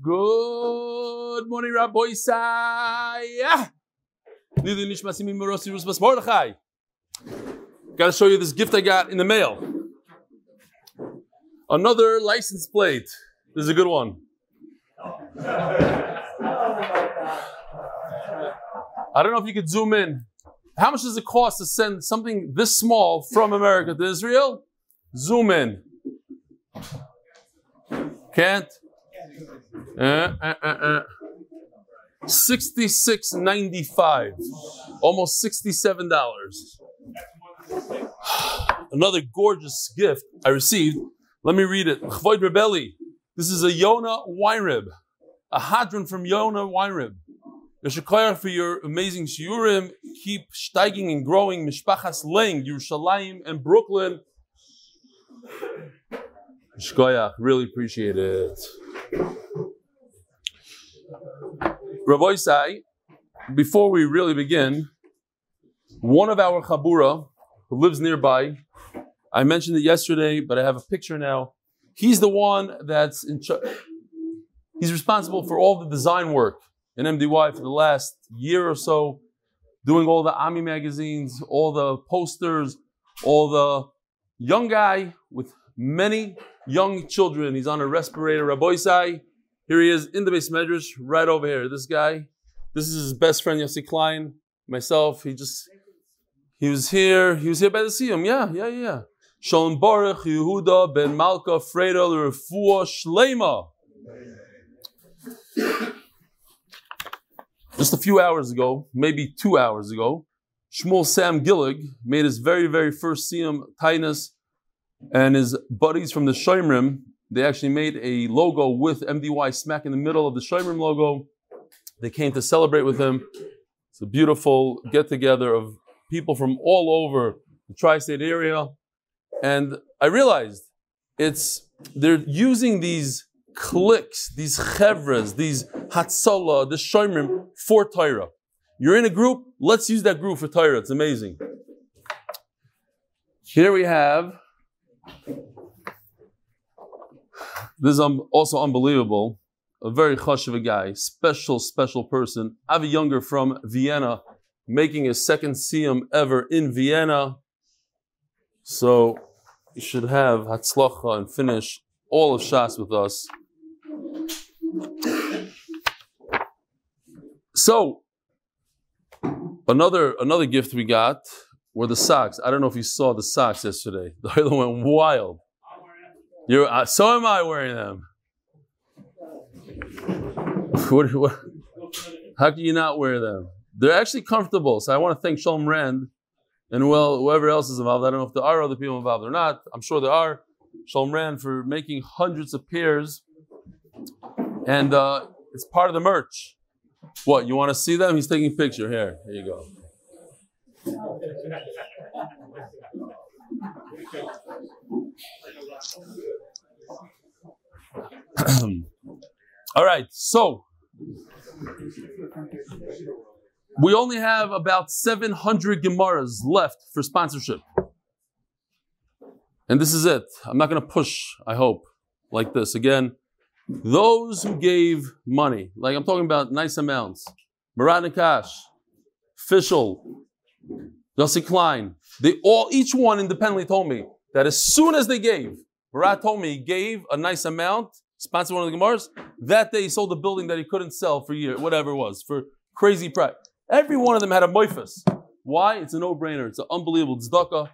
Good morning, Rabbi Isai. Gotta show you this gift I got in the mail. Another license plate. This is a good one. I don't know if you could zoom in. How much does it cost to send something this small from America to Israel? Zoom in. Can't? Uh, uh, uh, uh. 66.95 almost $67 another gorgeous gift i received. Let me read it. Rebelli. this is a Yona wine rib. A hadron from Yona wine rib. Yeshakayach for your amazing shiurim. Keep steiging and growing. Mishpachas leng Yerushalayim and Brooklyn. Shkoyach, really appreciate it. Rabbi Isai, before we really begin, one of our Chabura who lives nearby, I mentioned it yesterday, but I have a picture now. He's the one that's in charge. He's responsible for all the design work in MDY for the last year or so, doing all the Ami magazines, all the posters, all the young guy with many young children. He's on a respirator. Rabbi Isai, here he is in the base medrash, right over here. This guy, this is his best friend Yossi Klein, myself. He just, he was here. He was here by the Siyum. Yeah, yeah, yeah. Shalom Baruch Yehuda ben Malka Fredo Refua Shlema. Just a few hours ago, maybe two hours ago, Shmuel Sam Gillig made his very, very first Siyum Tainus, and his buddies from the Shoimrim they actually made a logo with MDY smack in the middle of the Shoimrim logo. They came to celebrate with him. It's a beautiful get together of people from all over the tri state area. And I realized it's they're using these cliques, these chevras, these hatzalah, the shoimrim for Torah. You're in a group, let's use that group for Torah. It's amazing. Here we have this is also unbelievable. A very chush of a guy, special, special person. Avi Younger from Vienna, making his second siyum ever in Vienna. So you should have Hatzlacha and finish all of Shas with us. So another another gift we got were the socks. I don't know if you saw the socks yesterday. The other went wild. You're, uh, so am I wearing them. what, what, how can you not wear them? They're actually comfortable. So I want to thank Shalom Rand and well, whoever else is involved. I don't know if there are other people involved or not. I'm sure there are. Shalom Rand for making hundreds of pairs. And uh, it's part of the merch. What, you want to see them? He's taking a picture. Here, here you go. All right, so we only have about 700 Gemaras left for sponsorship. And this is it. I'm not going to push, I hope, like this. Again, those who gave money, like I'm talking about nice amounts, Marat Nakash, Fischel, Yossi Klein, they all, each one independently told me that as soon as they gave, Marat told me he gave a nice amount, sponsored one of the Gemars. That day he sold a building that he couldn't sell for a year, whatever it was, for crazy price. Every one of them had a moifus. Why? It's a no-brainer. It's an unbelievable tzedakah.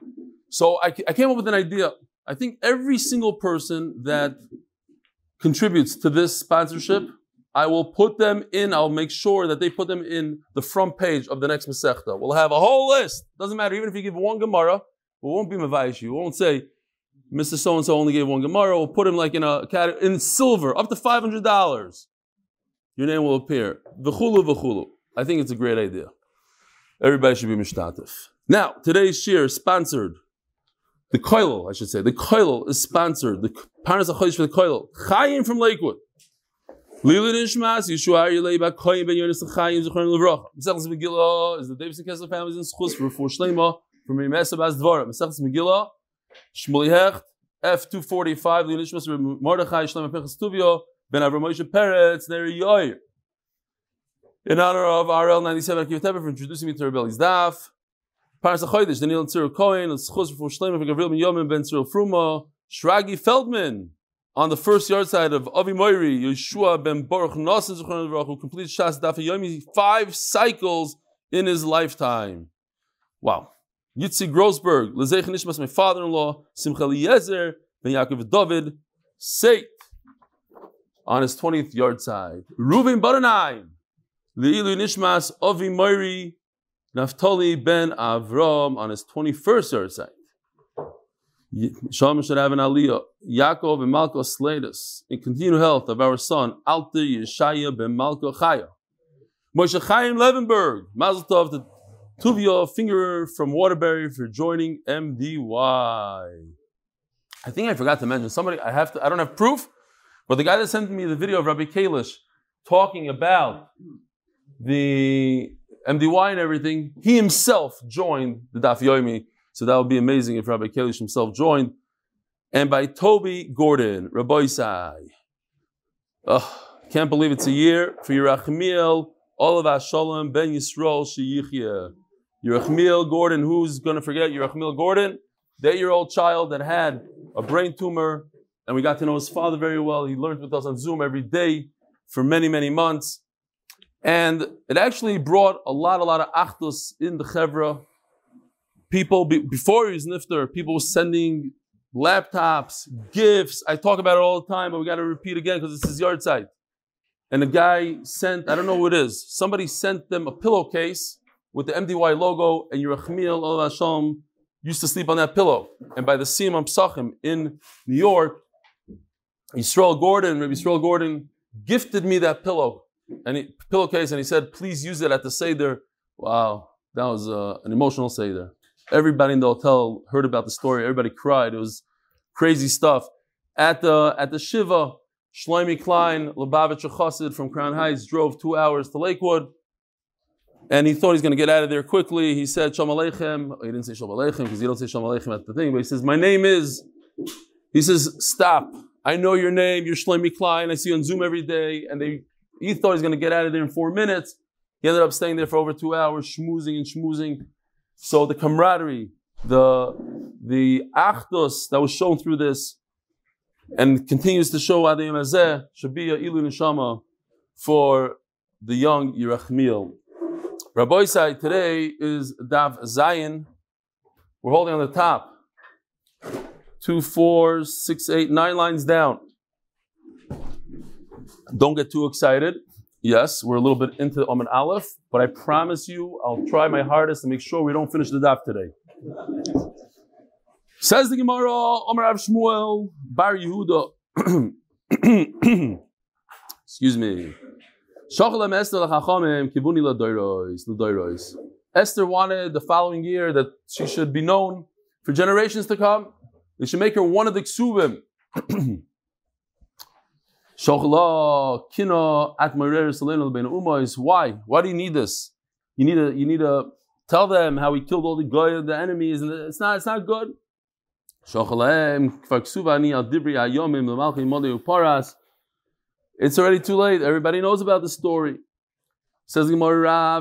So I, I came up with an idea. I think every single person that contributes to this sponsorship, I will put them in, I'll make sure that they put them in the front page of the next Masechta. We'll have a whole list. Doesn't matter, even if you give one Gemara, we won't be Mavayish. We won't say, Mr. So and so only gave one Gemara. We'll put him like in a category, in silver, up to five hundred dollars. Your name will appear. V'chulu v'chulu. I think it's a great idea. Everybody should be mishtatif. Now, today's shir is sponsored. The koilel, I should say, the koilel is sponsored. The parents of for the koilel. Chayim from Lakewood. Lila Nishmas, Yeshua Yelei Koyim Ben Yonis Chayim Zechron Levrocha. Mesechus Megillah is the Davidson Kessler family's in schus for for Shlema from Yemesa Baz. Mesechus Megillah Shmulei Hecht, F245, Leonishmas Mordechai Pinchas Tuvio, ben Peretz Ner Yoyer. In honor of RL 97 Akiva for introducing me to Rebelli's Daf. Paras HaChodesh, Daniel Tzir Cohen, Schus for Shleim for Gavril Ben Ben Fruma, Shragi Feldman, on the first yahrzeit of Avi Moiri, Yeshua Ben Baruch Nasan who completed Shas Daf Yomi five cycles in his lifetime. Wow. Yitzi Grossberg, Lezech Nishmas, my father-in-law, Simcha Eliezer, Ben Yaakov David, Seit, on his 20th yahrzeit. Reuben Baranai, Leilu Nishmas, Avi Moiri, Naftali Ben Avram, on his 21st yahrzeit. Shalom should have an aliyah. Yaakov and Malko Slatus in continued health of our son Alter Yeshaya ben Malko Chaya. Moshe Chaim Levenberg, Mazel Tov to Tuvia Finger from Waterbury for joining MDY. I think I forgot to mention somebody. I have to. I don't have proof, but the guy that sent me the video of Rabbi Kalish talking about the MDY and everything, he himself joined the Daf Yomi so that would be amazing if Rabbi Kalish himself joined. And by Toby Gordon, Rabbi Isai. Oh, can't believe it's a year for Yerachmiel, Olav Shalom, Ben Yisrael, Sheyichya. Yerachmiel Gordon, who's going to forget Yerachmiel Gordon? The eight-year-old child that had a brain tumor, and we got to know his father very well. He learned with us on Zoom every day for many, many months. And it actually brought a lot, a lot of achdus in the chevra people before he was nifter, people were sending laptops, gifts. I talk about it all the time, but we got to repeat again because it's his yahrzeit. And the guy sent, I don't know who it is, somebody sent them a pillowcase with the MDY logo, and Yerachmiel Allah Hashem used to sleep on that pillow. And by the Siyam Psachim in New York, Yisrael Gordon, Rabbi Yisrael Gordon, gifted me that pillow and he, pillowcase, and he said, "Please use it at the seder." Wow, that was uh, an emotional seder. Everybody in the hotel heard about the story. Everybody cried. It was crazy stuff. At the at the shiva, Shlomi Klein, Lubavitch Chassid from Crown Heights drove two hours to Lakewood, and he thought he's going to get out of there quickly. He said Shalom Aleichem. Oh, he didn't say Shalom Aleichem because he don't say Shalom Aleichem at the thing, but he says my name is. He says stop. I know your name. You're Shlomi Klein. I see you on Zoom every day, and they. He thought he was going to get out of there in four minutes. He ended up staying there for over two hours, schmoozing and schmoozing. So the camaraderie, the the achdus that was shown through this, and continues to show Adiyam Azeh should be a ilu neshama for the young Yerachmiel. Rabbi Isai today is Daf Zayin. We're holding on the top. Two, four, six, eight, nine lines down. Don't get too excited. Yes, we're a little bit into Amud Aleph, but I promise you, I'll try my hardest to make sure we don't finish the daf today. Says the Gemara, Omer Av Shmuel, Bar Yehuda. Excuse me. Esther wanted the following year that she should be known for generations to come. They should make her one of the ksubim. Why? Why do you need this? You need to you need to tell them how he killed all the goy the enemies, and it's not it's not good. It's already too late. Everybody knows about the story. Says Gemara,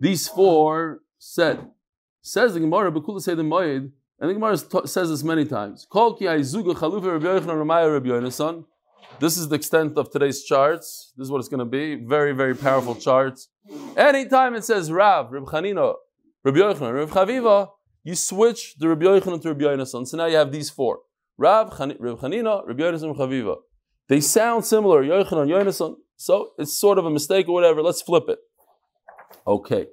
These four said. Says the Gemara, Bekula say the Moed, and the Gemara says this many times. This is the extent of today's charts. This is what it's going to be. Very, very powerful charts. Anytime it says Rav, Reb Chanina, Reb Yochanan, Reb Chaviva, you switch the Reb Yochanan to Reb Yonason. So now you have these four. Rav, Chanina, Reb Yonason, Chaviva. They sound similar, Yochanan, Yonason. So it's sort of a mistake or whatever. Let's flip it. Okay.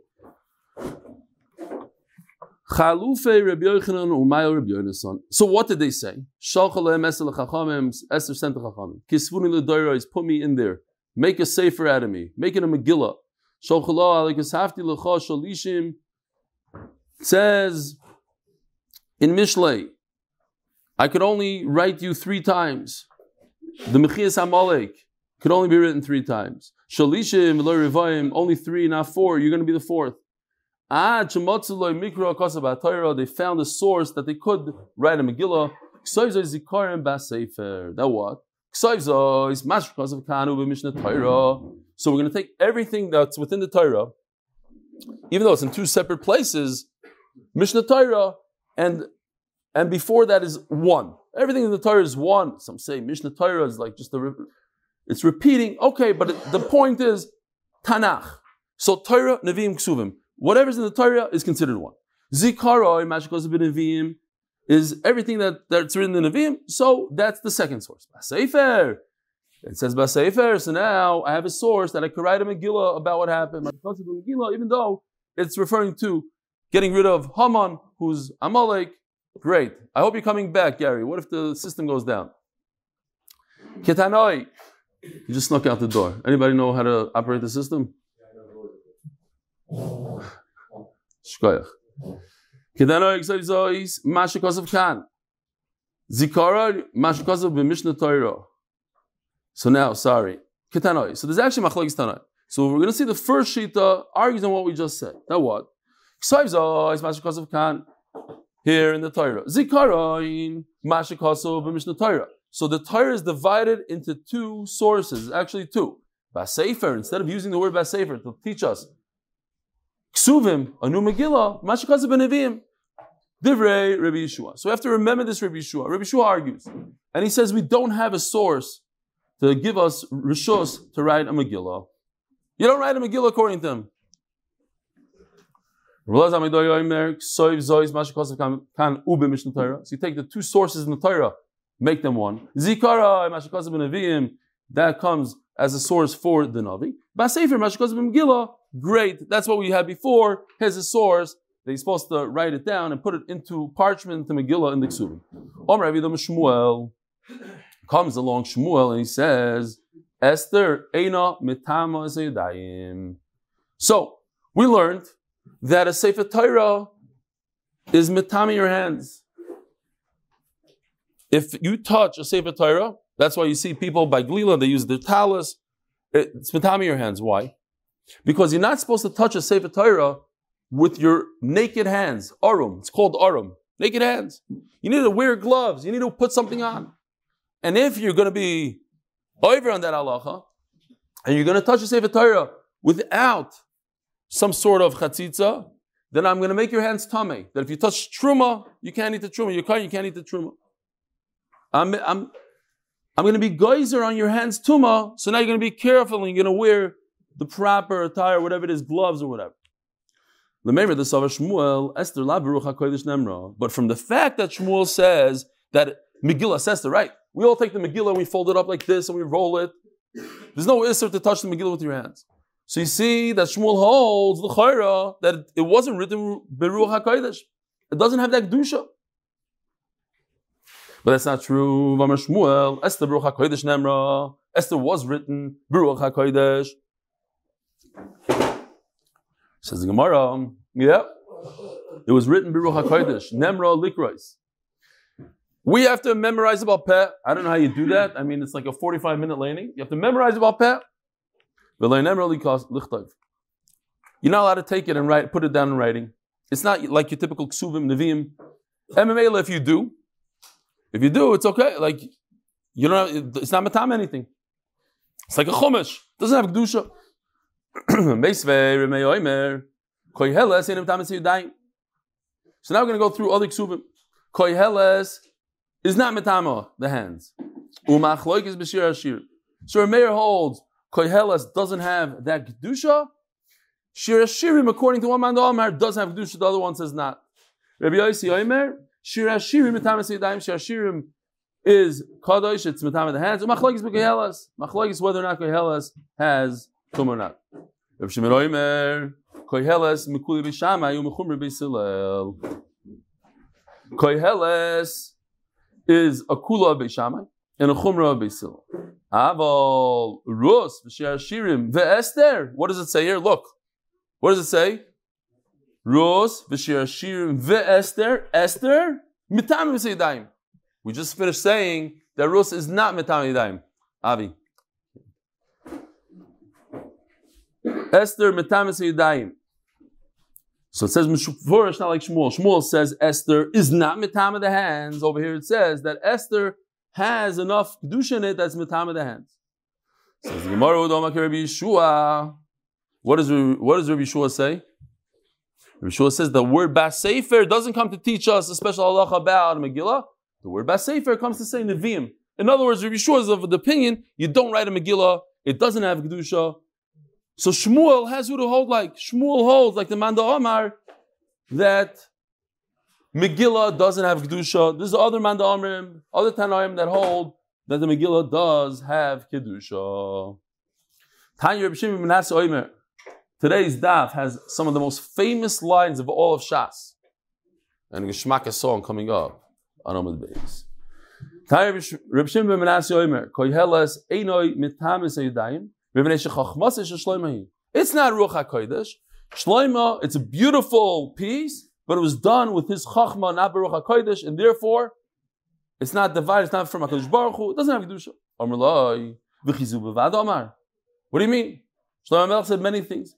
Chalufe Rabbi Yochanan Umayel Rabbi Yonason. So what did they say? Shalchalem Esther Chachamim, Esther sent to Chachamim. Kisvuni L'doiros, put me in there. Make a safer out of me. Make it a Megillah. Shalchala Alikashafti L'cha Shalishim says in Mishlei, I could only write you three times. The Mechias Amalek could only be written three times. Shalishim V'lo only three, not four. You're going to be the fourth. Ah, they found a source that they could write a Megillah Ksayvzois zikarim basefer. That what? Ksayvzois mashkas of kanu b'mishnah Torah. So we're going to take everything that's within the Torah, even though it's in two separate places, Mishnah Torah, and and before that is one. Everything in the Torah is one. Some say Mishnah Torah is like just a, it's repeating. Okay, but it, the point is Tanakh. So Torah, Nevi'im, Ksuvim. Whatever's in the Torah is considered one. Zikaroi, Mashikos Nevi'im, is everything that, that's written in Nevi'im. So that's the second source. Basefer. It says Basefer. So now I have a source that I could write a Megillah about what happened. Megillah, even though it's referring to getting rid of Haman, who's Amalek. Great. I hope you're coming back, Gary. What if the system goes down? Ketanoi. You just snuck out the door. Anybody know how to operate the system? Shkoyach. Kedanoi Gzoizois, Mashikosav Khan. Zikara, Mashikosav b'Mishnah Torah. So now, sorry. Ketanoi. So there's actually Machlokes Tanoi. So we're going to see the first Shita argues on what we just said. Now what? Gzoizois, Mashikosav Khan. Here in the Torah. Zikaroin, Mashikosav b'Mishnah Torah. So the Torah is divided into two sources, actually two. Basefer, instead of using the word Basefer to teach us Ksuvim, a Megillah, Mashikazav Benevim, Divrei Rabbi Yeshua. So we have to remember this Rabbi Yeshua. Rabbi Yeshua argues, and he says we don't have a source to give us rishos to write a Megillah. You don't write a Megillah according to him. So you take the two sources in the Torah make them one. Zikara, that comes as a source for the Navi. Basefer, great, that's what we had before. Here's a source. They're supposed to write it down and put it into parchment, to Megillah, in the Ksuvim. Omer Shmuel comes along Shmuel and he says, Esther, Eina, Mitama. So, we learned that a Sefer Torah is mitami your hands. If you touch a Sefer Torah, that's why you see people by Glila, they use their talus. It's matami your hands. Why? Because you're not supposed to touch a Sefer Torah with your naked hands. Arum. It's called arum. Naked hands. You need to wear gloves. You need to put something on. And if you're going to be over on that halacha, and you're going to touch a Sefer Torah without some sort of chatzitza, then I'm going to make your hands tummy. That if you touch truma, you can't eat the truma. You can't, you can't eat the truma. I'm, I'm, I'm going to be geyser on your hands, tuma. So now you're going to be careful and you're going to wear the proper attire, whatever it is, gloves or whatever. The Esther. But from the fact that Shmuel says that Megillah says the right, we all take the Megillah and we fold it up like this and we roll it. There's no Isser to touch the Megillah with your hands. So you see that Shmuel holds the Chayra that it wasn't written Beruach HaKodesh. It doesn't have that Kedusha. But that's not true. Vamar Shmuel, Esther Beruach HaKodesh Nemra. Esther was written Beruach HaKodesh. Says the Gemara, yeah. It was written Beruach HaKodesh, Nemra Likrois. We have to memorize about Peh. I don't know how you do that. I mean, it's like a 45 minute laning. You have to memorize about Peh. You're not allowed to take it and write, put it down in writing. It's not like your typical ksuvim, neviim. MMA, if you do, if you do, it's okay. Like you don't. Have, it's not matam anything. It's like a chumash. Doesn't have kedusha. So now we're going to go through other ksuvim. Koyheles is not metama the hands. Umachloik is b'shir ashir. So Meir holds koyheles doesn't have that kedusha. Shir ashirim, according to one man, Omar does have kedusha. The other one says not. Rabbi Yossi Omer Shir Hashirim mitamas yadayim. Shir Hashirim is kadosh. It's mitam the hands. Machlokes b'kehelas. Machlokes whether or not kohelas has tum or not. Rav Shimon Oimer kohelas mikuli b'shamay umechumri b'silel. Kohelas is a kula b'shamay and a chumra b'silel. Aval rus v'shir Hashirim ve'ester. What does it say here? Look. What does it say? Ros v'shir shirim ve'ester Esther mitam v'seidayim. We just finished saying that Ros is not mitam yadayim. Avi. Esther mitam v'seidayim. So it says Mishufurish, not like Shmuel. Shmuel says Esther is not mitam of the hands. Over here it says that Esther has enough kedusha in it that's mitam the hands. Says Gemara Rabbi Yeshua. What does what does Rabbi Yeshua say? Rabbi Yeshua says the word Basefer doesn't come to teach us a special halacha about Megillah. The word Basefer comes to say Nevi'im. In other words, Rabbi Yeshua is of the opinion you don't write a Megillah, it doesn't have kedusha. So Shmuel has who to hold like. Shmuel holds like the Manda Omar that Megillah doesn't have kedusha. There's other Manda Omrim, other Tanaim that hold that the Megillah does have kedusha. Tanya Reb Shimon Manasseh Oimer. Today's daf has some of the most famous lines of all of Shas, and Geshmak song coming up on Amud Beis. Tanya Reb Shimon Manasseh Oimer. Koyhelas Einoi Mitamis Ayudayim. It's not Ruach HaKodesh. Shloima, it's a beautiful piece, but it was done with his Chachma, not Beruach HaKodesh, and therefore it's not divided, it's not from HaKodesh Baruch Hu, it doesn't have Kedusha. What do you mean? Shlomo Melech said many things.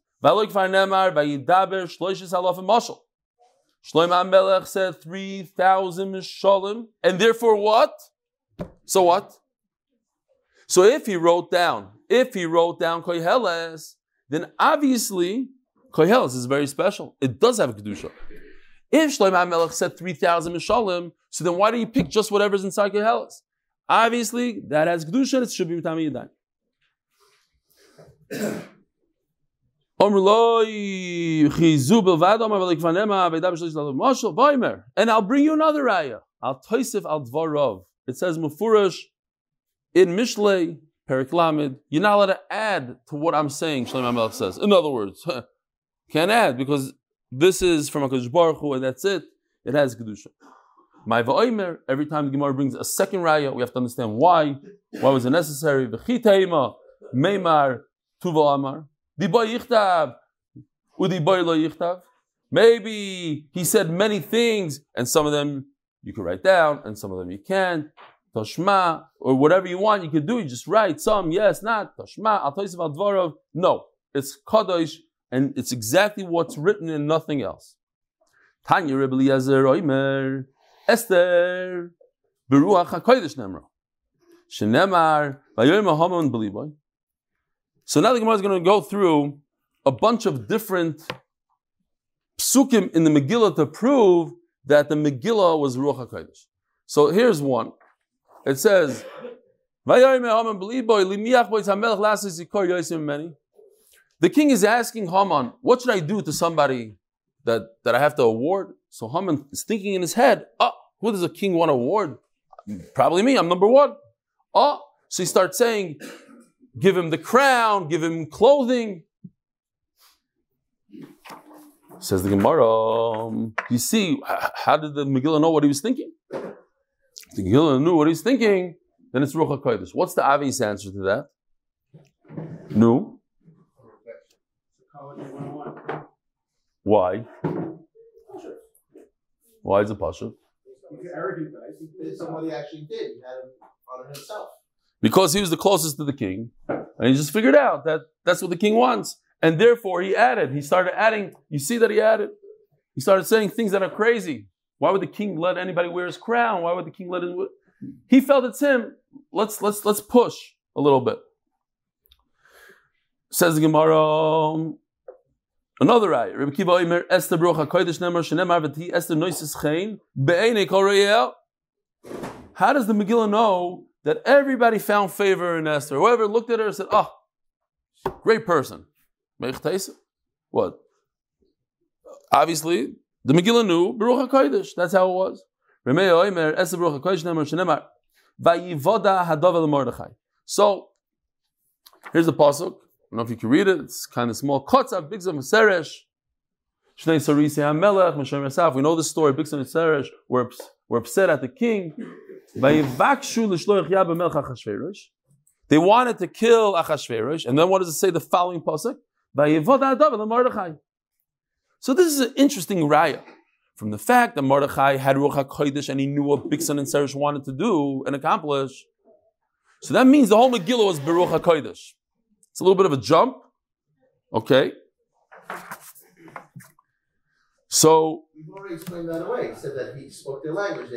Shlomo Melech said 3,000 Mishalim, and therefore what? So what? So if he wrote down if he wrote down Koheles, then obviously Koheles is very special. It does have Kedusha. If Shlomo HaMelech said 3,000 Mishalim, so then why do you pick just whatever's inside Koheles? Obviously, that has Kedusha, it should be Mitami Yadayim. And I'll bring you another raya. Al al Dvarov. It says Mufurash in Mishlei Periklamid, you're not allowed to add to what I'm saying, Shlomo Melech says. In other words, can't add because this is from a Baruch Hu and that's it. It has Kedusha. My Va'omer, every time the Gemara brings a second raya, we have to understand why. Why was it necessary? V'chiteima, Meimar, Tuva Amar. Diboy Yichtav, Udiboy Lo Yichtav. Maybe he said many things, and some of them you can write down, and some of them you can't. Toshma, or whatever you want, you can do. You just write some, yes, not. Toshma, Al Toisiv Dvarov. No, it's Kadosh, and it's exactly what's written and nothing else. Tanya Rebbe Eliezer Oimer, Esther, Beruach HaKodesh Nemra. Shenemar, Vayoyim HaHamon Beliboy. So now the Gemara is going to go through a bunch of different psukim in the Megillah to prove that the Megillah was Ruach HaKodesh. So here's one. It says, the king is asking Haman, what should I do to somebody that, that I have to award? So Haman is thinking in his head, oh, who does a king want to award? Probably me, I'm number one. Oh, so he starts saying, give him the crown, give him clothing. Says the Gemara, um, you see, how did the Megillah know what he was thinking? the Gila knew what he's thinking, then it's Ruach. What's the obvious answer to that? No. Why? Why is it Pasha? Somebody actually did. He had him honor himself. Because he was the closest to the king, and he just figured out that that's what the king wants. And therefore he added, he started adding, you see that he added. He started saying things that are crazy. Why would the king let anybody wear his crown? Why would the king let him? He felt it's him. Let's let's let's push a little bit. Says the Gemara. Um, Another ayah. Rabbi Kiva Omer Esther Beruach Hakodesh Nemar Shenemar V'Ti Esther Noises Chain Be'enei Kol How does the Megillah know that everybody found favor in Esther? Whoever looked at her and said, "Oh, great person." What? Obviously, the Megillah knew Beruach HaKodesh. That's how it was. So, here's the pasuk. I don't know if you can read it. It's kind of small. Kotzav bigzav seresh. Shnei sarisi hamelech meshem yasaf. We know the story. Bigzav seresh were were upset at the king. They wanted to kill Achashverosh, and then what does it say? The following pasuk. So this is an interesting raya from the fact that Mordechai had Ruach HaKodesh and he knew what Bigsan and Seresh wanted to do and accomplish. So that means the whole Megillah was Beruach HaKodesh. It's a little bit of a jump. Okay. So You've already explained that away. You said that he spoke their language,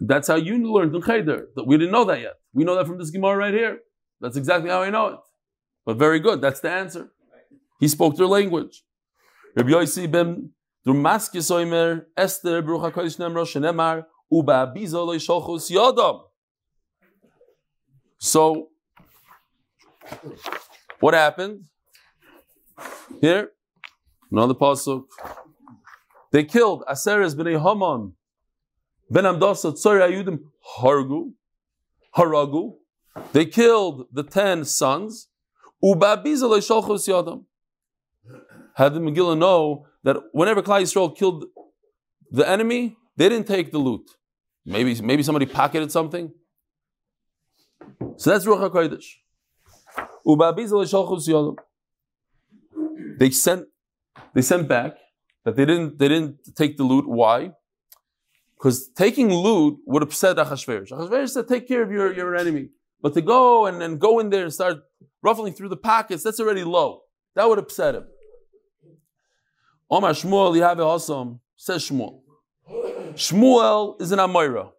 that's how you learned in Cheder. We didn't know that yet. We know that from this Gemara right here. That's exactly how I know it. But very good. That's the answer. He spoke their language. Rabbi Yossi ben Drumaskis Oimer Esther Beruach HaKodesh Nemro Shenemar Uba Bizo Lo Yodam. So, what happened? Here, another pasuk. They killed Aseres b'nei Haman ben Amdasa Tzori Ayudim Hargu Haragu. They killed the ten sons. Uba Bizo Lo Yisholchus Yodam. Had the Megillah know that whenever Klal Yisrael killed the enemy, they didn't take the loot. Maybe, maybe somebody pocketed something. So that's Ruach. They sent, they sent back that they didn't, they didn't take the loot. Why? Because taking loot would upset Achashverosh. Achashverosh said, take care of your, your enemy. But to go and, and go in there and start ruffling through the pockets, that's already low. That would upset him. Omar Shmuel Yahweh Hasam says Shmuel. Shmuel is an Amoira.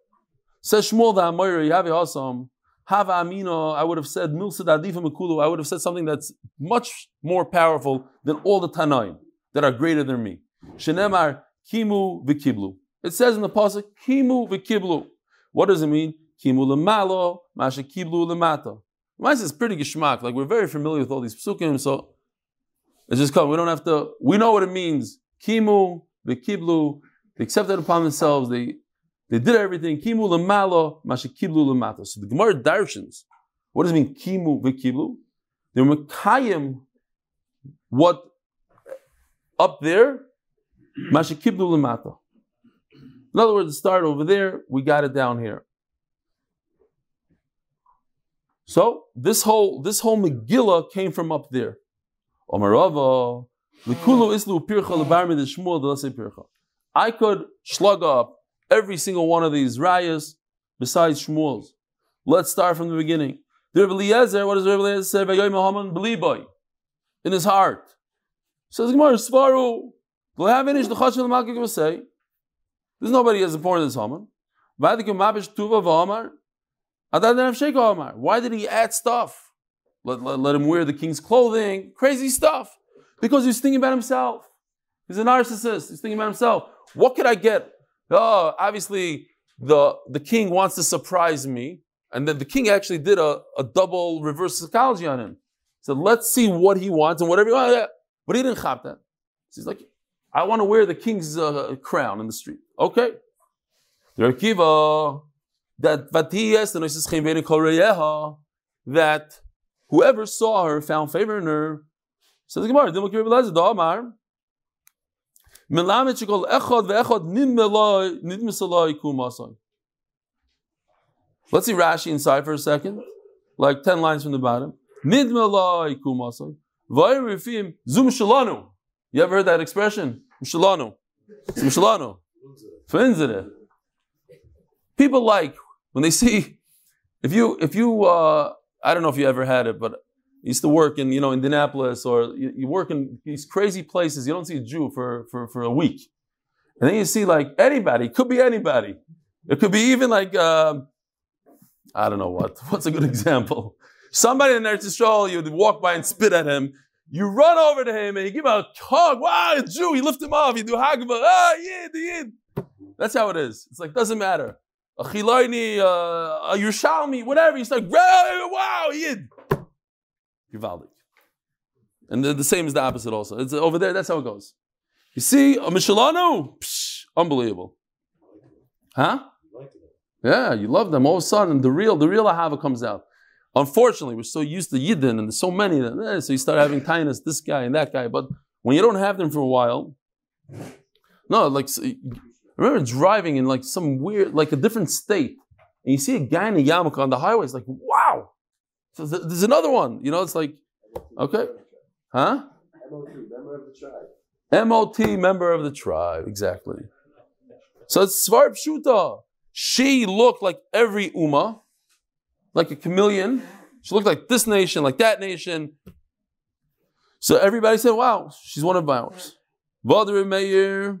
Says Shmuel the Amoira Yahweh Hasam. Hava Amino, I would have said Milsad Adifa Mekulu, I would have said something that's much more powerful than all the Tanaim that are greater than me. Shenemar Kimu Vikiblu. It says in the Pasuk, Kimu Vikiblu. What does it mean? Kimu Lemalo, Masha Kiblu Lemata. Reminds us pretty geschmack. Like we're very familiar with all these psukim, so it's just come. We don't have to. We know what it means. Kimu, the kiblu, they accepted upon themselves. They they did everything. Kimu lemalo, masha kiblu lemata. So the Gemara darshans. What does it mean? Kimu v'kiblu. They're mekayim. What up there? Masha kiblu lemata. In other words, start over there. We got it down here. So this whole this whole Megillah came from up there. Omarava, Islu Pircha Pircha. I could slug up every single one of these rayas besides Shmuel's. Let's start from the beginning. Rebbe Eliezer, what does Rebbe Eliezer say? Vayomer Haman Beliboy. In his heart. Says Gemara, Svaru. The say? There's nobody as important as Haman. Vadikim Mabish Tuva V'Amar. Adad Sheikh Omar. Why did he add stuff? Let, let, let him wear the king's clothing, crazy stuff. Because he's thinking about himself. He's a narcissist. He's thinking about himself. What could I get? Oh, obviously, the, the king wants to surprise me. And then the king actually did a, a double reverse psychology on him. He said, let's see what he wants and whatever he wants. But he didn't chop that. So he's like, I want to wear the king's uh, crown in the street. Okay. That Whoever saw her found favor in her. Says the Gemara, Damar. Melamed shekol echad ve'echad nidmisalai kumasai. Let's see Rashi inside for a second. Like 10 lines from the bottom. Nidmalai kumasai. Vayrifim zum shalanu. You ever heard that expression? Shalanu. Zum shalanu. Finzere. People like, when they see, if you, if you, uh, I don't know if you ever had it, but used to work in, you know, Indianapolis or you, you, work in these crazy places. You don't see a Jew for, for, for a week. And then you see like anybody, it could be anybody. It could be even like, um, I don't know what. What's a good example? Somebody in Eretz Yisrael, you walk by and spit at him. You run over to him and you give him a hug. Wow, a Jew. You lift him off. You do hagba. Ah, yid, yid. That's how it is. It's like, doesn't matter a Chilaini, uh, a Yerushalmi, whatever. You start, wow, Yid. Givaldik. And the, the, same is the opposite also. It's over there, that's how it goes. You see, a Michelano, psh, unbelievable. Huh? Yeah, you love them. All of a sudden, the real, the real Ahava comes out. Unfortunately, we're so used to Yidden and there's so many, that, eh, so you start having kindness, this guy and that guy. But when you don't have them for a while, no, like I remember driving in like some weird, like a different state, and you see a guy in a yarmulke on the highway. It's like, wow. So there's another one. You know, it's like, okay, huh? MOT, member of the tribe. MOT, member of the tribe, exactly. So it's Svar Pshuta. She looked like every Ummah, like a chameleon. She looked like this nation, like that nation. So everybody said, wow, she's one of ours. Vadri Meir.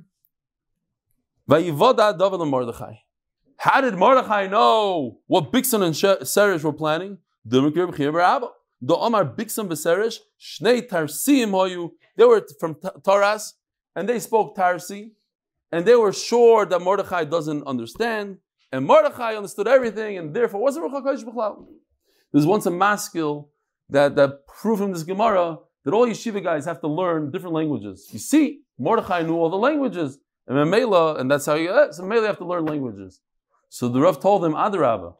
How did Mordechai know what Bigsan and Seresh were planning? They were from Taras, and they spoke Tarsi, and they were sure that Mordechai doesn't understand, and Mordechai understood everything, and therefore wasn't Ruch There's once a maskil that, that proved from this Gemara that all yeshiva guys have to learn different languages. You see, Mordechai knew all the languages, and Mamela, and that's how you, so Mamela have to learn languages. So the Rav told him, Adarabba,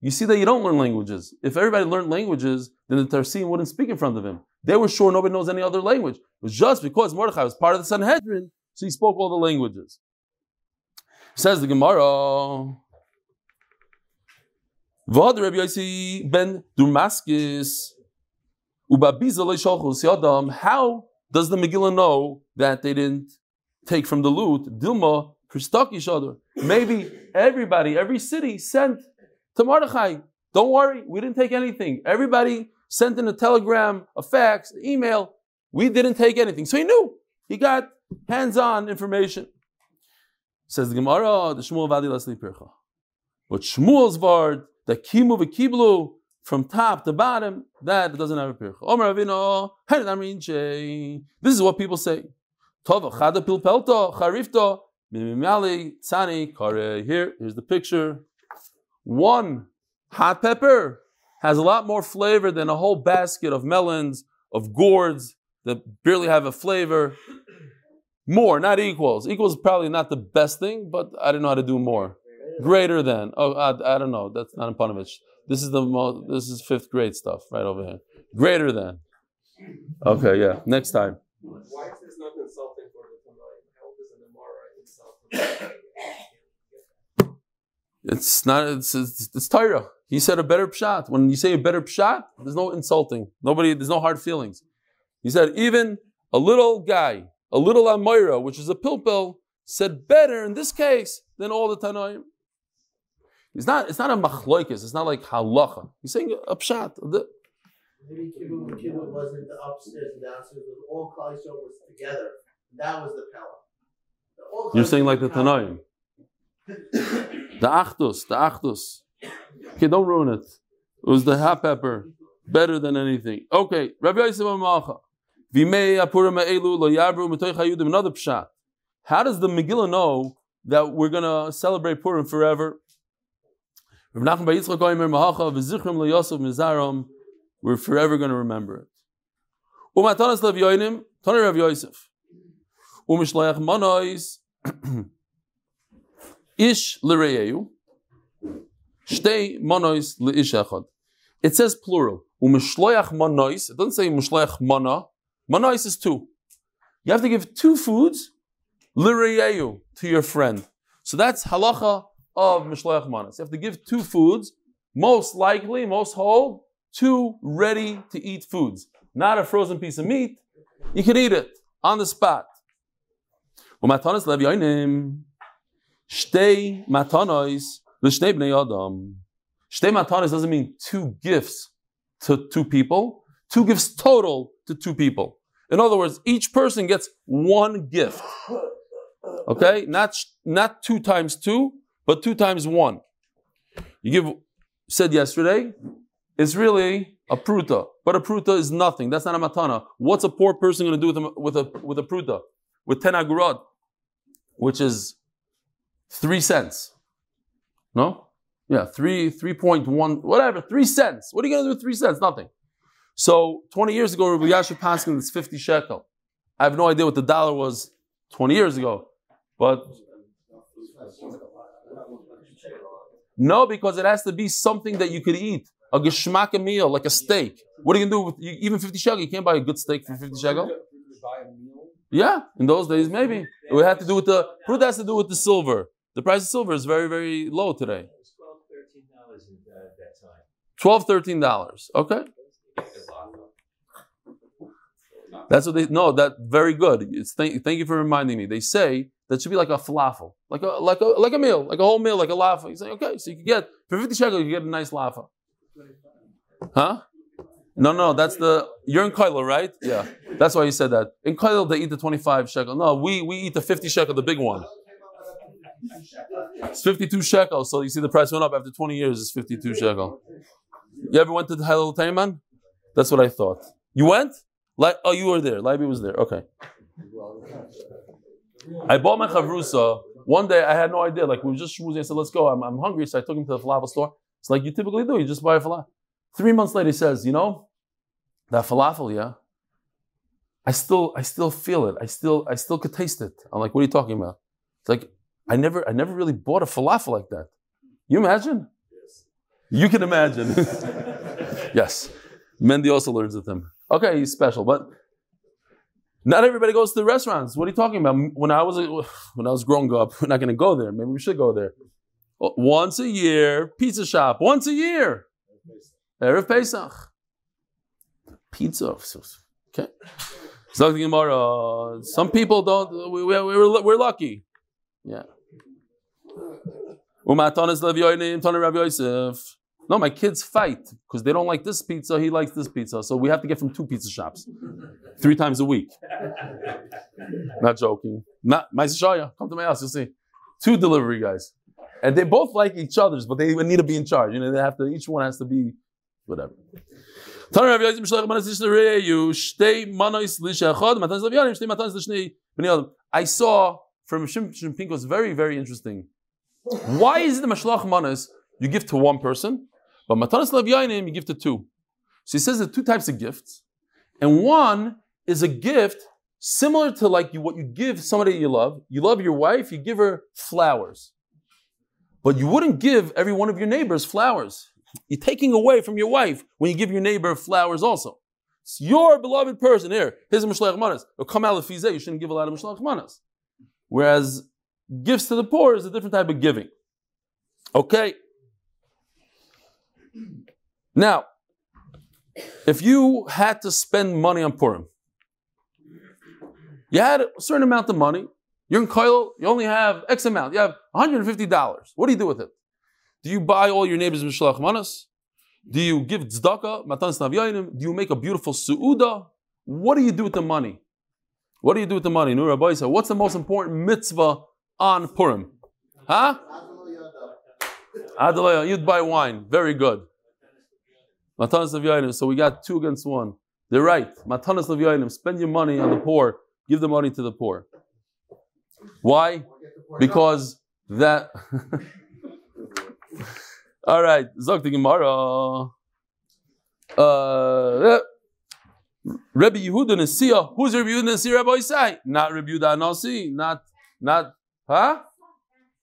you see that you don't learn languages. If everybody learned languages, then the Tarsim wouldn't speak in front of him. They were sure nobody knows any other language. It was just because Mordechai was part of the Sanhedrin, so he spoke all the languages. Says the Gemara. V'ad Rabbi Yossi ben Damascus how does the Megillah know that they didn't take from the loot? Dilma each other. Maybe everybody, every city sent to Mordechai. Don't worry, we didn't take anything. Everybody sent in a telegram, a fax, an email. We didn't take anything. So he knew. He got hands-on information. Says the Gemara, the Shmuel Vadi Leslie Pircha. But Shmuel's vard, the Kimu v'Kiblu, from top to bottom, that doesn't have a pircha. Omer Avino, This is what people say. Tova chada pilpelto charifto mimimali tzani kare. Here, here's the picture. One hot pepper has a lot more flavor than a whole basket of melons, of gourds that barely have a flavor. More, not equals. Equals probably not the best thing, but I don't know how to do more. Greater than. Oh, I, I don't know. That's not in Panovich. This is the most. This is fifth grade stuff right over here. Greater than. Okay, yeah. Next time. Why is this not insulting for the? How does an Amora insult? It's not. It's it's, it's Tyra. He said a better pshat. When you say a better pshat, there's no insulting. Nobody. There's no hard feelings. He said even a little guy, a little Amira, which is a pilpil, said better in this case than all the Tanaim. It's not, it's not a machloikis, it's not like halacha. He's saying a pshat. The, Maybe kibbutz wasn't the upstairs and downstairs, but all Klal was together. That was the pella. You're saying like the Tanaim. The Achdus, the Achdus. Okay, don't ruin it. It was the hot pepper. Better than anything. Okay, Rabbi Yosef Amacha. Another pshat. How does the Megillah know that we're going to celebrate Purim forever? We're forever going to remember it. Umatanas Lev Yoinim, Tony Rav Yosef. Umishlayach Manois, Ish L'Reyeyu, Shtei L'Ish Echad. It says plural. Umishloyach Manois, it doesn't say is two. You have to give two foods, L'Reyeyu, to your friend. So that's halacha of Mishloach Manas. You have to give two foods, most likely, most whole, two ready to eat foods. Not a frozen piece of meat. You can eat it on the spot. Shtei matanos l'shnei bnei adam. Shtei matanos doesn't mean two gifts to two people. Two gifts total to two people. In other words, each person gets one gift. Okay, not not two times two, but two times one. You give, said yesterday, it's really a pruta, but a pruta is nothing. That's not a matana. What's a poor person going to do with a, with a, with a pruta? With ten agurot, which is three cents. No? Yeah, three, 3.1, whatever, three cents. What are you going to do with three cents? Nothing. So 20 years ago, Rabbi Yasha Paskin, it's 50 shekel. I have no idea what the dollar was 20 years ago, but no, because it has to be something that you could eat. A geschmack meal, like a steak. What are you going to do with you, even 50 shekel? You can't buy a good steak for 50 shekel. Yeah, in those days, maybe. It had to do with the, fruit has to do with the silver. The price of silver is very, very low today. $12, $13. Okay. That's what they, no, that very good. It's, thank, thank you for reminding me. They say that should be like a falafel, like a like a like a meal, like a whole meal, like a lafa. You say, okay, so you can get for fifty shekels, you get a nice lafa. Huh? No, no, that's the you're in Kaila, right? Yeah. That's why you said that. In Kail, they eat the 25 shekel. No, we, we eat the 50 shekel, the big one. It's 52 shekels. So you see the price went up after 20 years. It's 52 shekel. You ever went to the Halal Tayman? That's what I thought. You went? Like, oh, you were there. Libby was there. Okay. I bought my chavrusa. One day I had no idea. Like we were just schmoozing. I said, "Let's go." I'm, I'm hungry, so I took him to the falafel store. It's like you typically do. You just buy a falafel. Three months later, he says, "You know, that falafel, yeah. I still, I still feel it. I still, I still could taste it." I'm like, "What are you talking about?" It's like I never, I never really bought a falafel like that. You imagine? Yes. You can imagine. yes. Mendy also learns with him. Okay, he's special, but not everybody goes to the restaurants. What are you talking about? When I was when I was growing up, we're not going to go there. Maybe we should go there. Oh, once a year, pizza shop. Once a year, erev Pesach, pizza. Okay. Some people don't. We, we, we're, we're lucky. Yeah. No, my kids fight because they don't like this pizza. He likes this pizza, so we have to get from two pizza shops, three times a week. Not joking. Not my shaya. Come to my house, you'll see. Two delivery guys, and they both like each other's, but they need to be in charge. You know, they have to. Each one has to be whatever. I saw from Shimshon Pincus very, very interesting. Why is it the Mashlach Manas you give to one person but Matanas Lev you give to two. So he says there are two types of gifts. And one is a gift similar to like you, what you give somebody you love. You love your wife, you give her flowers. But you wouldn't give every one of your neighbors flowers. You're taking away from your wife when you give your neighbor flowers also. It's your beloved person here. Here's a Manas. It'll come out of you shouldn't give a lot of Mishlech Manas. Whereas gifts to the poor is a different type of giving. Okay, now, if you had to spend money on Purim, you had a certain amount of money, you're in Koil, you only have X amount, you have $150. What do you do with it? Do you buy all your neighbors Mishlach Manas? Do you give tzedakah, matan snavyayinim? Do you make a beautiful su'uda? What do you do with the money? What do you do with the money? Nur Rabbi said, what's the most important mitzvah on Purim? Huh? Adalaya, you'd buy wine. Very good. Matanas of So we got two against one. They're right. Matanas of Spend your money on the poor. Give the money to the poor. Why? Because that. All right. Zok the Gemara. Uh, Rabbi Yehuda Nasiya. Who's Rabbi Yehuda Nasiya? Rabbi Isai. Not Rabbi Yehuda Nasi. Not, not, huh?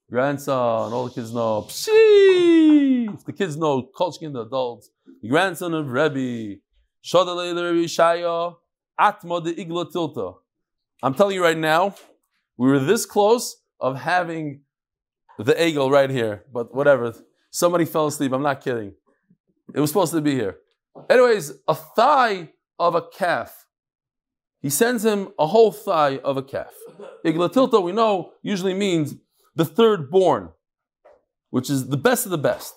Grandson. All the kids know. Pshee! The kids know, Kolchkin, the adults the grandson of Rebbe, Shodalei Rebbe Shaya, Atma de Igla Tilta. I'm telling you right now, we were this close of having the eagle right here, but whatever. Somebody fell asleep. I'm not kidding. It was supposed to be here. Anyways, a thigh of a calf. He sends him a whole thigh of a calf. Iglatilta, we know, usually means the third born, which is the best of the best.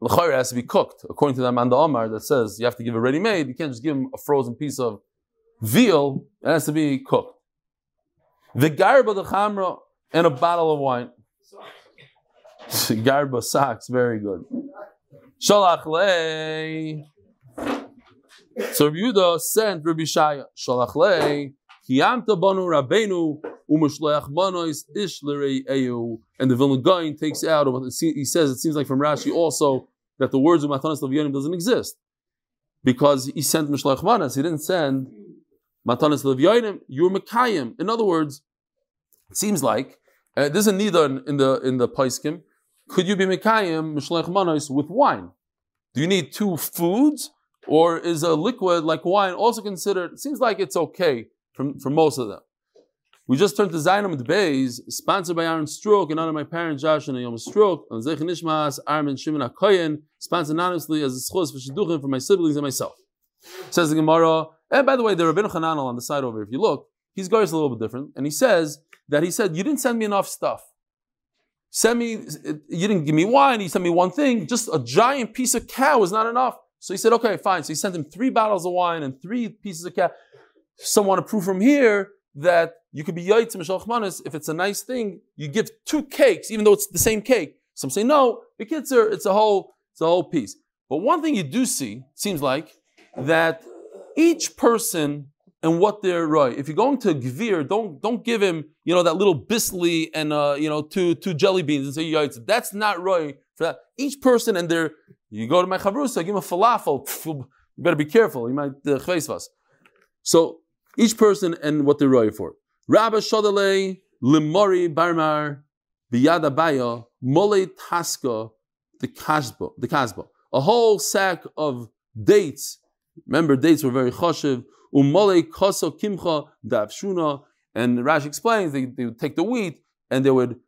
L'chayr has to be cooked, according to the Amanda Omar that says you have to give a ready-made. You can't just give him a frozen piece of veal. It has to be cooked. The garba the chamra and a bottle of wine. garba socks, very good. Shalach. So Rabbi Yehuda sent Rabbi Shaya. Shalach lei. Kiyamta banu rabbeinu umashleach ish eyu. And the Vilna Gaon takes out, he says, it seems like from Rashi also, that the words of Matanas Leviyanim doesn't exist. Because he sent Mishlach Manas, he didn't send Matanas Leviyanim, you were Mekayim. In other words, it seems like, uh, there's a nida in the in the Paiskim, could you be Mekayim Mishlach Manas with wine? Do you need two foods? Or is a liquid like wine also considered, it seems like it's okay for, for most of them. We just turned to Zayin Amud Beis, sponsored by Aaron Stroke and honor my parent Josh and Yom Stroke, and Zech Nishmas, Armin Shimon Akoyen, sponsored anonymously as a schos for Shidduchim for my siblings and myself. Says the Gemara, and by the way, the Rabbeinu Hananel on the side over, if you look, his guy is a little bit different, and he says that he said, You didn't send me enough stuff. Send me, you didn't give me wine, you sent me one thing, just a giant piece of cow is not enough. So he said, okay, fine. So he sent him three bottles of wine and three pieces of cat. Someone to prove from here that you could be yoyt manis if it's a nice thing. You give two cakes, even though it's the same cake. Some say no. The kids are. It's a whole. It's a whole piece. But one thing you do see seems like that each person and what they're right. If you're going to Gvir, don't don't give him you know that little bisli and uh, you know two two jelly beans and say yoyt. That's not right that. Each person and their. You go to my chavrusa, give him a falafel. You better be careful. You might uh, So each person and what they're right for. Rabba Shodale Limori Barmar Biyada Baya Mole Taska the Kasba the Kasba. A whole sack of dates. Remember, dates were very choshev. Umole Koso Kimcha Davshuna. And Rashi explains they, they would take the wheat and they would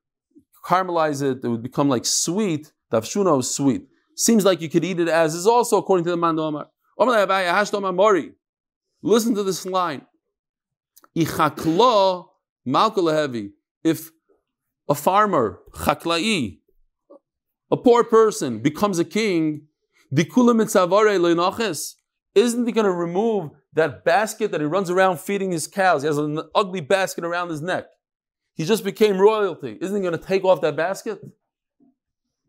caramelize it, it would become like sweet. Davshuna was sweet. Seems like you could eat it as is also according to the man Mandomar. Listen to this line. If a farmer, chaklai, a poor person becomes a king, isn't he going to remove that basket that he runs around feeding his cows? He has an ugly basket around his neck. He just became royalty. Isn't he going to take off that basket?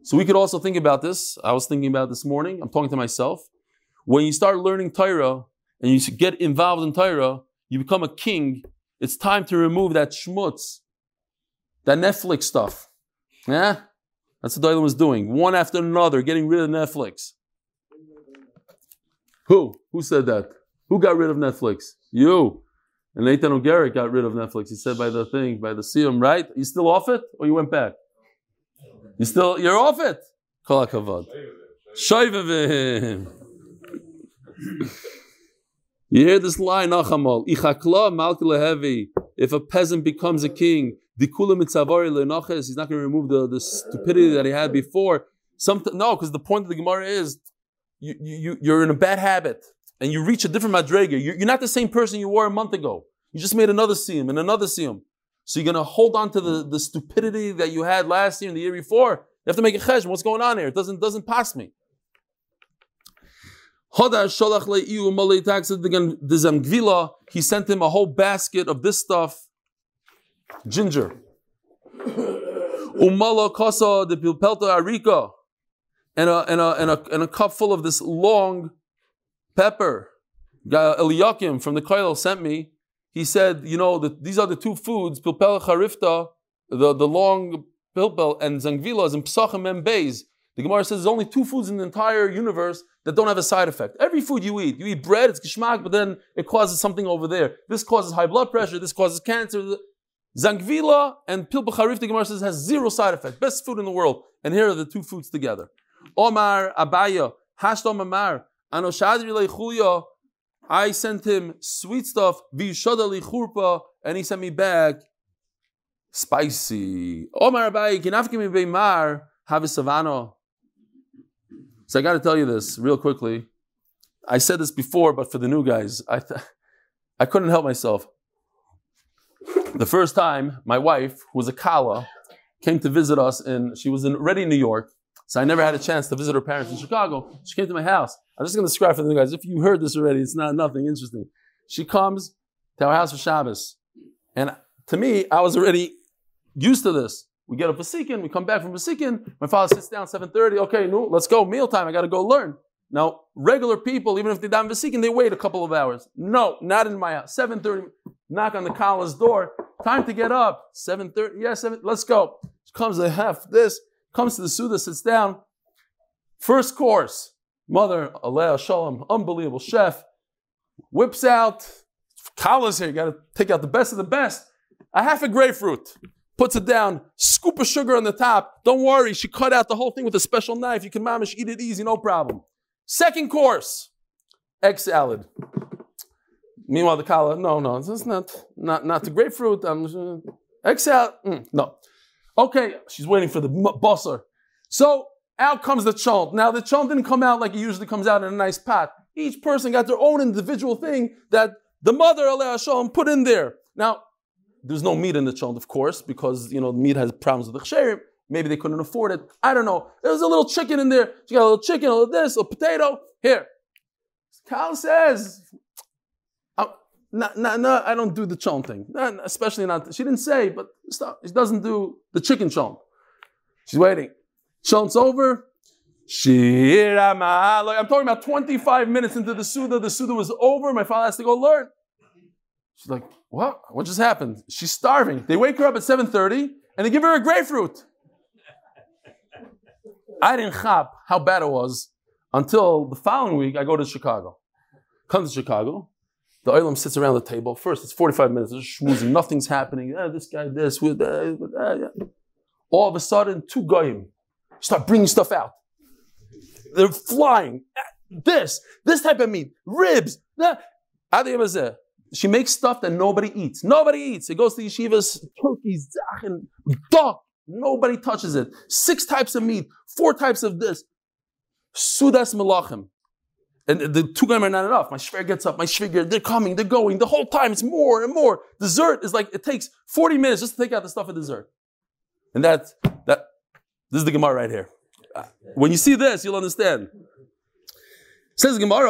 So we could also think about this. I was thinking about this morning. I'm talking to myself. When you start learning Torah and you get involved in Torah, you become a king, it's time to remove that schmutz, that Netflix stuff. Yeah? That's what Dolan was doing. One after another, getting rid of Netflix. Who? Who said that? Who got rid of Netflix? You. And Nathan O'Gara got rid of Netflix. He said by the thing, by the Siyum, right? You still off it? Or you went back? You still, you're off it? Kol HaKavod. You hear this line, Nachamal. Ichakla malkilahevi. If a peasant becomes a king, dikula mitzavari lenaches, he's not going to remove the, the stupidity that he had before. Some, no, because the point of the Gemara is you, you, you're in a bad habit and you reach a different madrega. You're, you're not the same person you were a month ago. You just made another siyum and another siyum. So you're going to hold on to the, the stupidity that you had last year and the year before. You have to make a chesed. What's going on here? It doesn't, doesn't pass me. He sent him a whole basket of this stuff, ginger. Umala kasa de pilpelta and a, and, a, and, a, and a cup full of this long pepper. Eliakim from the Koil sent me. He said, you know, the, these are the two foods, pilpel charifta, the, the long pilpel, and zangvilas, and psachim and beis. The Gemara says there's only two foods in the entire universe that don't have a side effect. Every food you eat, you eat bread, it's geschmack, but then it causes something over there. This causes high blood pressure, this causes cancer. Zangvila and Pil B'charif, the Gemara says, has zero side effect. Best food in the world. And here are the two foods together. Omar Abaya, Hashtom Amar, Anoshadri I sent him sweet stuff, Vishadali Churpa, and he sent me back spicy. Omar Abaya, Kinafkimi Beimar, have a savano. So I got to tell you this real quickly. I said this before, but for the new guys, I, th- I couldn't help myself. The first time my wife, who was a Kala, came to visit us, and she was in, already in New York, so I never had a chance to visit her parents in Chicago. She came to my house. I'm just going to describe for the guys. If you heard this already, it's not nothing interesting. She comes to our house for Shabbos, and to me, I was already used to this. We get a Vasikin, we come back from Vasikin, my father sits down 7.30, okay, no, let's go, mealtime, I gotta go learn. Now, regular people, even if they're down Vasikin, they wait a couple of hours. No, not in my house. 7.30, knock on the Kala's door, time to get up. 7.30, yeah, 7, let's go. Comes the half, this, comes to the Suda, sits down. First course, mother, Alea Shalom, unbelievable chef, whips out, Kala's here, you gotta take out the best of the best. A half a grapefruit puts it down, scoop of sugar on the top. Don't worry, she cut out the whole thing with a special knife. You can mamish eat it easy, no problem. Second course, egg salad. Meanwhile, the kala, no, no, is not, not, not the grapefruit. I'm, uh, egg salad, mm, no. Okay, she's waiting for the busser. So out comes the chont. Now the chont didn't come out like it usually comes out in a nice pot. Each person got their own individual thing that the mother, Allah Shalom, put in there. Now, there's no meat in the chont, of course, because you know meat has problems with the ksherim. Maybe they couldn't afford it. I don't know. There was a little chicken in there. She got a little chicken, a little this, a potato. Here, Cal says, no, no, no, I don't do the chon thing. No, especially not, she didn't say, but stop. She doesn't do the chicken chon. She's waiting. Chon's over. I'm talking about 25 minutes into the Suda. The Suda was over. My father has to go learn. She's like, what? What just happened? She's starving. They wake her up at 7.30 and they give her a grapefruit. I didn't chop how bad it was until the following week I go to Chicago. Come to Chicago. The Olam sits around the table. First, it's 45 minutes. Schmoozing. Nothing's happening. Eh, this guy, this, with, uh, uh, yeah. All of a sudden, two goyim start bringing stuff out. They're flying. This, this type of meat, ribs. She makes stuff that nobody eats. Nobody eats. It goes to yeshivas, turkeys, and duck. Nobody touches it. Six types of meat, four types of this. Sudas melachim. And the two guys are not enough. My shver gets up, my shviger, they're coming, they're going. The whole time it's more and more. Dessert is like, it takes 40 minutes just to take out the stuff of dessert. And that, that, this is the Gemara right here. When you see this, you'll understand. Says Gemara.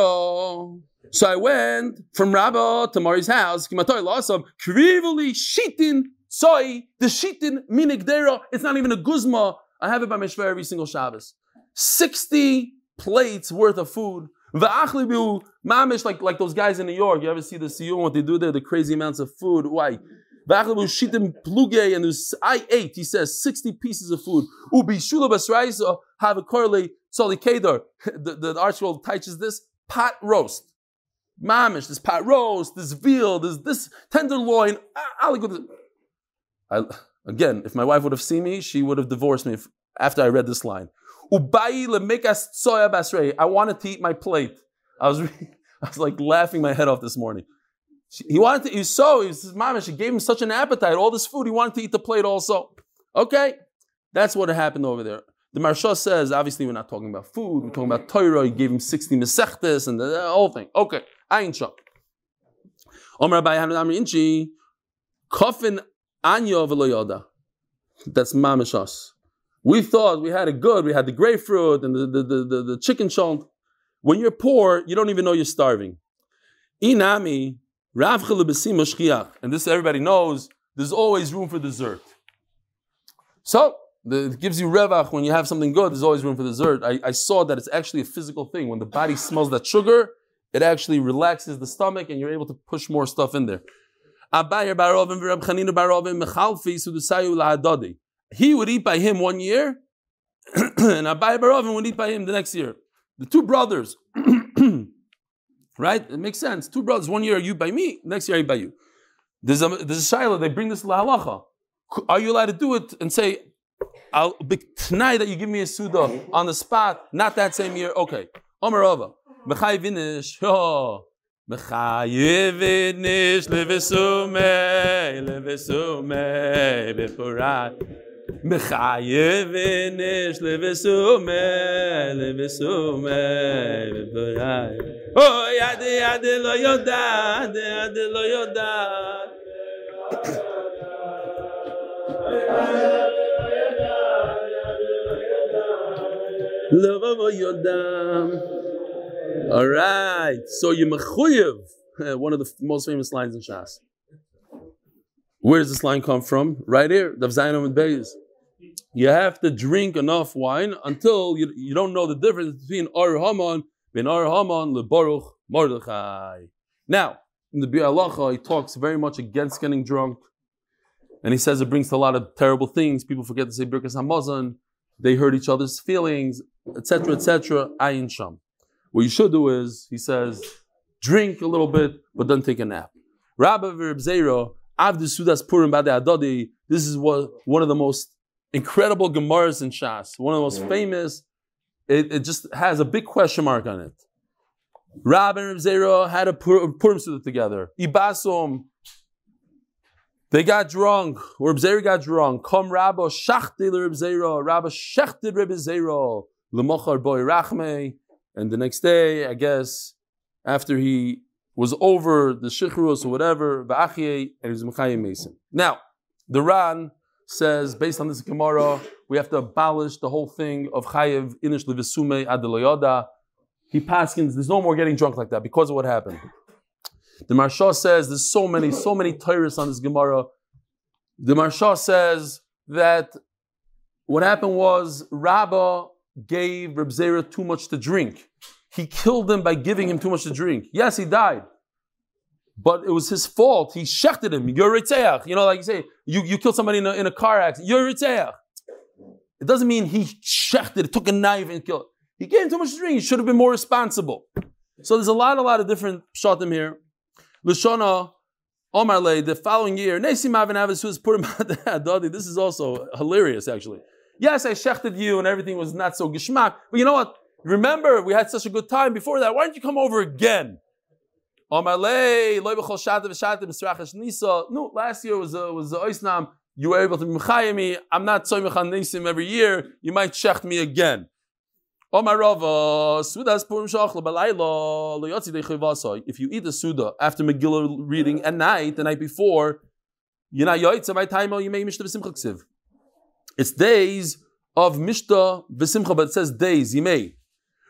So I went from Rabba to Mari's house. Krivuli shitin soy the shitin minigdera. It's not even a guzma. I have it by Meshver every single Shabbos. Sixty plates worth of food. Mamish like like those guys in New York. You ever see the CEO and what they do there? The crazy amounts of food. Why? And there's, I ate, he says, 60 pieces of food. Ubi shula have a correlate soli kedar. The, the archworld teaches this pot roast. Mamish, this pot roast, this veal, this this tenderloin. Ah, ah, I, again, if my wife would have seen me, she would have divorced me if, after I read this line. I wanted to eat my plate. I was, I was like laughing my head off this morning. He wanted to, he so, he was, mama, she gave him such an appetite, all this food, he wanted to eat the plate also. Okay, that's what happened over there. The Maharsha says, obviously, we're not talking about food, we're talking about Torah. He gave him 60 mesechtes and the, the whole thing. Okay, Ayin Shah. Omer Abai Hamid Amri Inchi, Kofin Anya Veloyoda. That's Mamishas. We thought we had it good, we had the grapefruit and the, the, the, the, the chicken chont. When you're poor, you don't even know you're starving. Inami, and this everybody knows, there's always room for dessert. So, the, it gives you revach when you have something good, there's always room for dessert. I, I saw that it's actually a physical thing. When the body smells that sugar, it actually relaxes the stomach and you're able to push more stuff in there. He would eat by him one year, and Abai Barovin would eat by him the next year. The two brothers, Right? It makes sense. Two brothers, one year you by me, next year I by you. There's a, there's a shayla, they bring this to the halacha. Are you allowed to do it and say, I'll be tonight that you give me a suda on the spot, not that same year? Okay. Omer Ova. Mechai vinish. Mechai vinish. Levesume. Levesume. Bepurat. מחייבניש לבסומה, לבסומה, לבריי. אוי, יד יד לא יודעת, יד לא יודעת. לא יודעת. All right, so you mechuyev, one of the most famous lines in Shas. Where does this line come from? Right here, the Zayin and Beis. You have to drink enough wine until you, you don't know the difference between Ar Haman and Ar Haman leBaruch Mordechai. Now, in the Bi'alacha, he talks very much against getting drunk. And he says it brings a lot of terrible things. People forget to say Birkas Hamazon. They hurt each other's feelings, etc., etc. Ayin Sham. What you should do is, he says, drink a little bit, but then take a nap. Rabbi Reb Sudas Purim Bade Adodi. This is what one of the most incredible Gemaras in Shas, one of the most yeah. famous. It, it, just has a big question mark on it. Rab and Zera had a Purim Suda together. Ibasum. They got drunk. Reb Zera got drunk. Come Rabba Shachti Reb Zera. Rabba Shachti Reb Zera. Lemochar Boy Rachme. And the next day, I guess, after he was over the shichrus or whatever, v'achye, and he was mechayim mason. Now, the Ran says, based on this Gemara, we have to abolish the whole thing of chayev inish levesume adeloyoda. he paskins, there's no more getting drunk like that because of what happened. The Maharsha says there's so many, so many Torahs on this Gemara. The Maharsha says that what happened was Rabbah gave Reb Zera too much to drink. He killed him by giving him too much to drink. Yes, he died. But it was his fault. He shechted him. You're Ritzeach. You know, like you say, you, you killed somebody in a, in a car accident. You're Ritzeach. It doesn't mean he shechted, took a knife and killed. He gave him too much to drink. He should have been more responsible. So there's a lot, a lot of different shatim here. Lashona, Omar Le, the following year, Nesi Mavin Avis was put him out This is also hilarious, actually. Yes, I shechted you and everything was not so gishmak, but you know what? Remember, we had such a good time before that. Why don't you come over again? No, last year was a, was oisnam. You were able to be me. I'm not soymechan nisim every year. You might shecht me again. Oh if you eat the Suda after Megillah reading at night, the night before, you're not yoitza by time oh, you may mishta v'simcha. It's days of mishta v'simcha, but it says days, you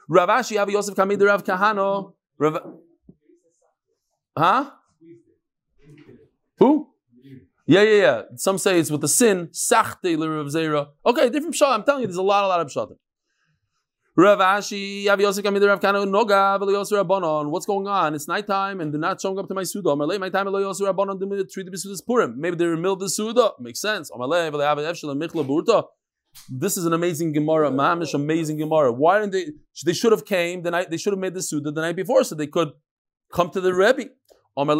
may. Rav Ashi, Yosef Kamid, Rav Kahano, Rav... Huh? Who? Yeah, yeah, yeah. Some say it's with the sin, sachte Rav Zera. Okay, different shot. I'm telling you, there's a lot, a lot of shot. Rav Ashi, Rav Yosef Kamid, Rav Kahano, Noga, Yosef Rabbanon. What's going on? It's nighttime and they're not showing up to my Suda. Amalei, my time, Veli Yosef Rabbanon, treat the Bisudas Purim. Maybe they're in the middle of the Suda. Makes sense. Amalei, Veli Avad Efshel, Michla Burta. This is an amazing Gemara, Mamish, amazing Gemara. Why didn't they? They should have came the night. They should have made the Suda the night before, so they could come to the Rebbe. What you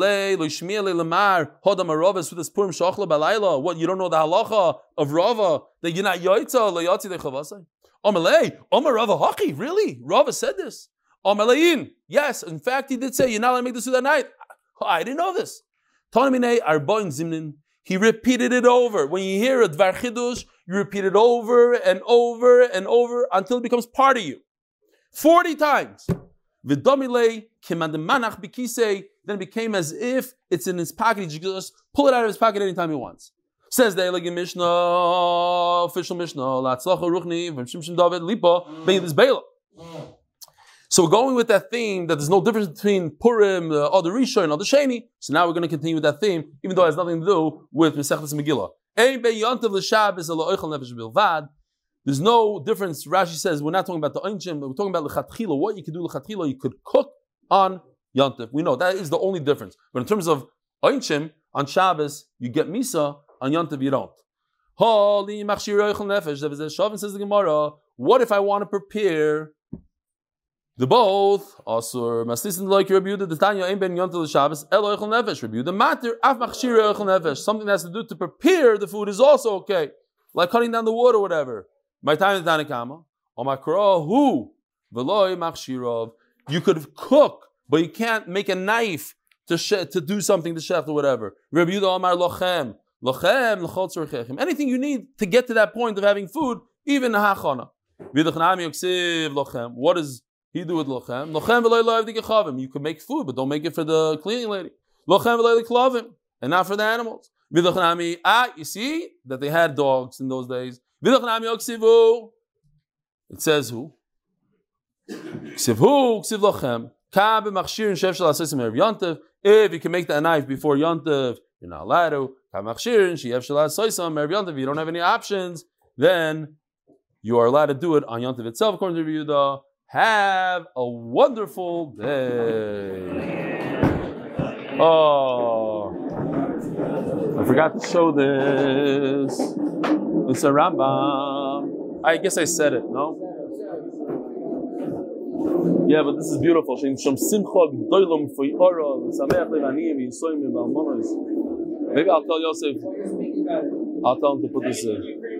don't know the halacha of Rava that you're not yoitza layatzi dechavasai. Amalei, Omar Rava Haki, really? Rava said this. Amalein, yes, in fact, he did say you're not allowed to make this that night. I didn't know this. Arbain Zimnin, he repeated it over. When you hear a Dvar Chidush, you repeat it over and over and over until it becomes part of you. 40 times. Vidomile kimandemanach bikise, then it became as if it's in his pocket. He just pull it out of his pocket anytime he wants. Says the Elegant Mishnah, official Mishnah, Latzlacha Ruchni, from Shimshon David, Lipa, Beilis Bela. So going with that theme that there's no difference between Purim, uh, or the Rishon, or the Sheni. So now we're going to continue with that theme, even though it has nothing to do with Mesechtes Megillah. There's no difference. Rashi says we're not talking about the Einchim, we're talking about Lechatchila. What you could do Lechatchila, you could cook on Yantiv. We know that is the only difference. But in terms of Einchim, on Shabbos, you get Misa, on Yantiv you don't. Holy Nefesh, says the Gemara, what if I want to prepare the both asur maslisin like Rabbi Yehuda the Tanya ein ben yontel Shabbos el oichel nefesh. Rabbi Yehuda matir af machshir oichel nefesh. Something that has to do to prepare the food is also okay. Like cutting down the wood or whatever. My time is danikama or my who veloy machshirov. You could cook but you can't make a knife to to do something to chef or whatever. Rabbi Yehuda Omar lochem. Lochem lechol anything you need to get to that point of having food even hachana. What is he do with lochem. Lochem v'loy You can make food, but don't make it for the cleaning lady. Lochem v'loy klavim, and not for the animals. V'lochnami, ah, you see that they had dogs in those days. V'lochnami oksivu. It says who? Ksivu, ksiv lochem. Ka b'machshir and shev shal asesim erev yontev. If you can make that knife before yontev, you're not allowed to. Ka b'machshir and shev shal asesim erev yontev. You don't have any options. Then you are allowed to do it on yontev itself, according to Yehuda. Have a wonderful day. Oh, I forgot to show this. It's a Rambam. I guess I said it, no? Yeah, but this is beautiful. Maybe I'll tell Yosef. I'll tell him to put this in.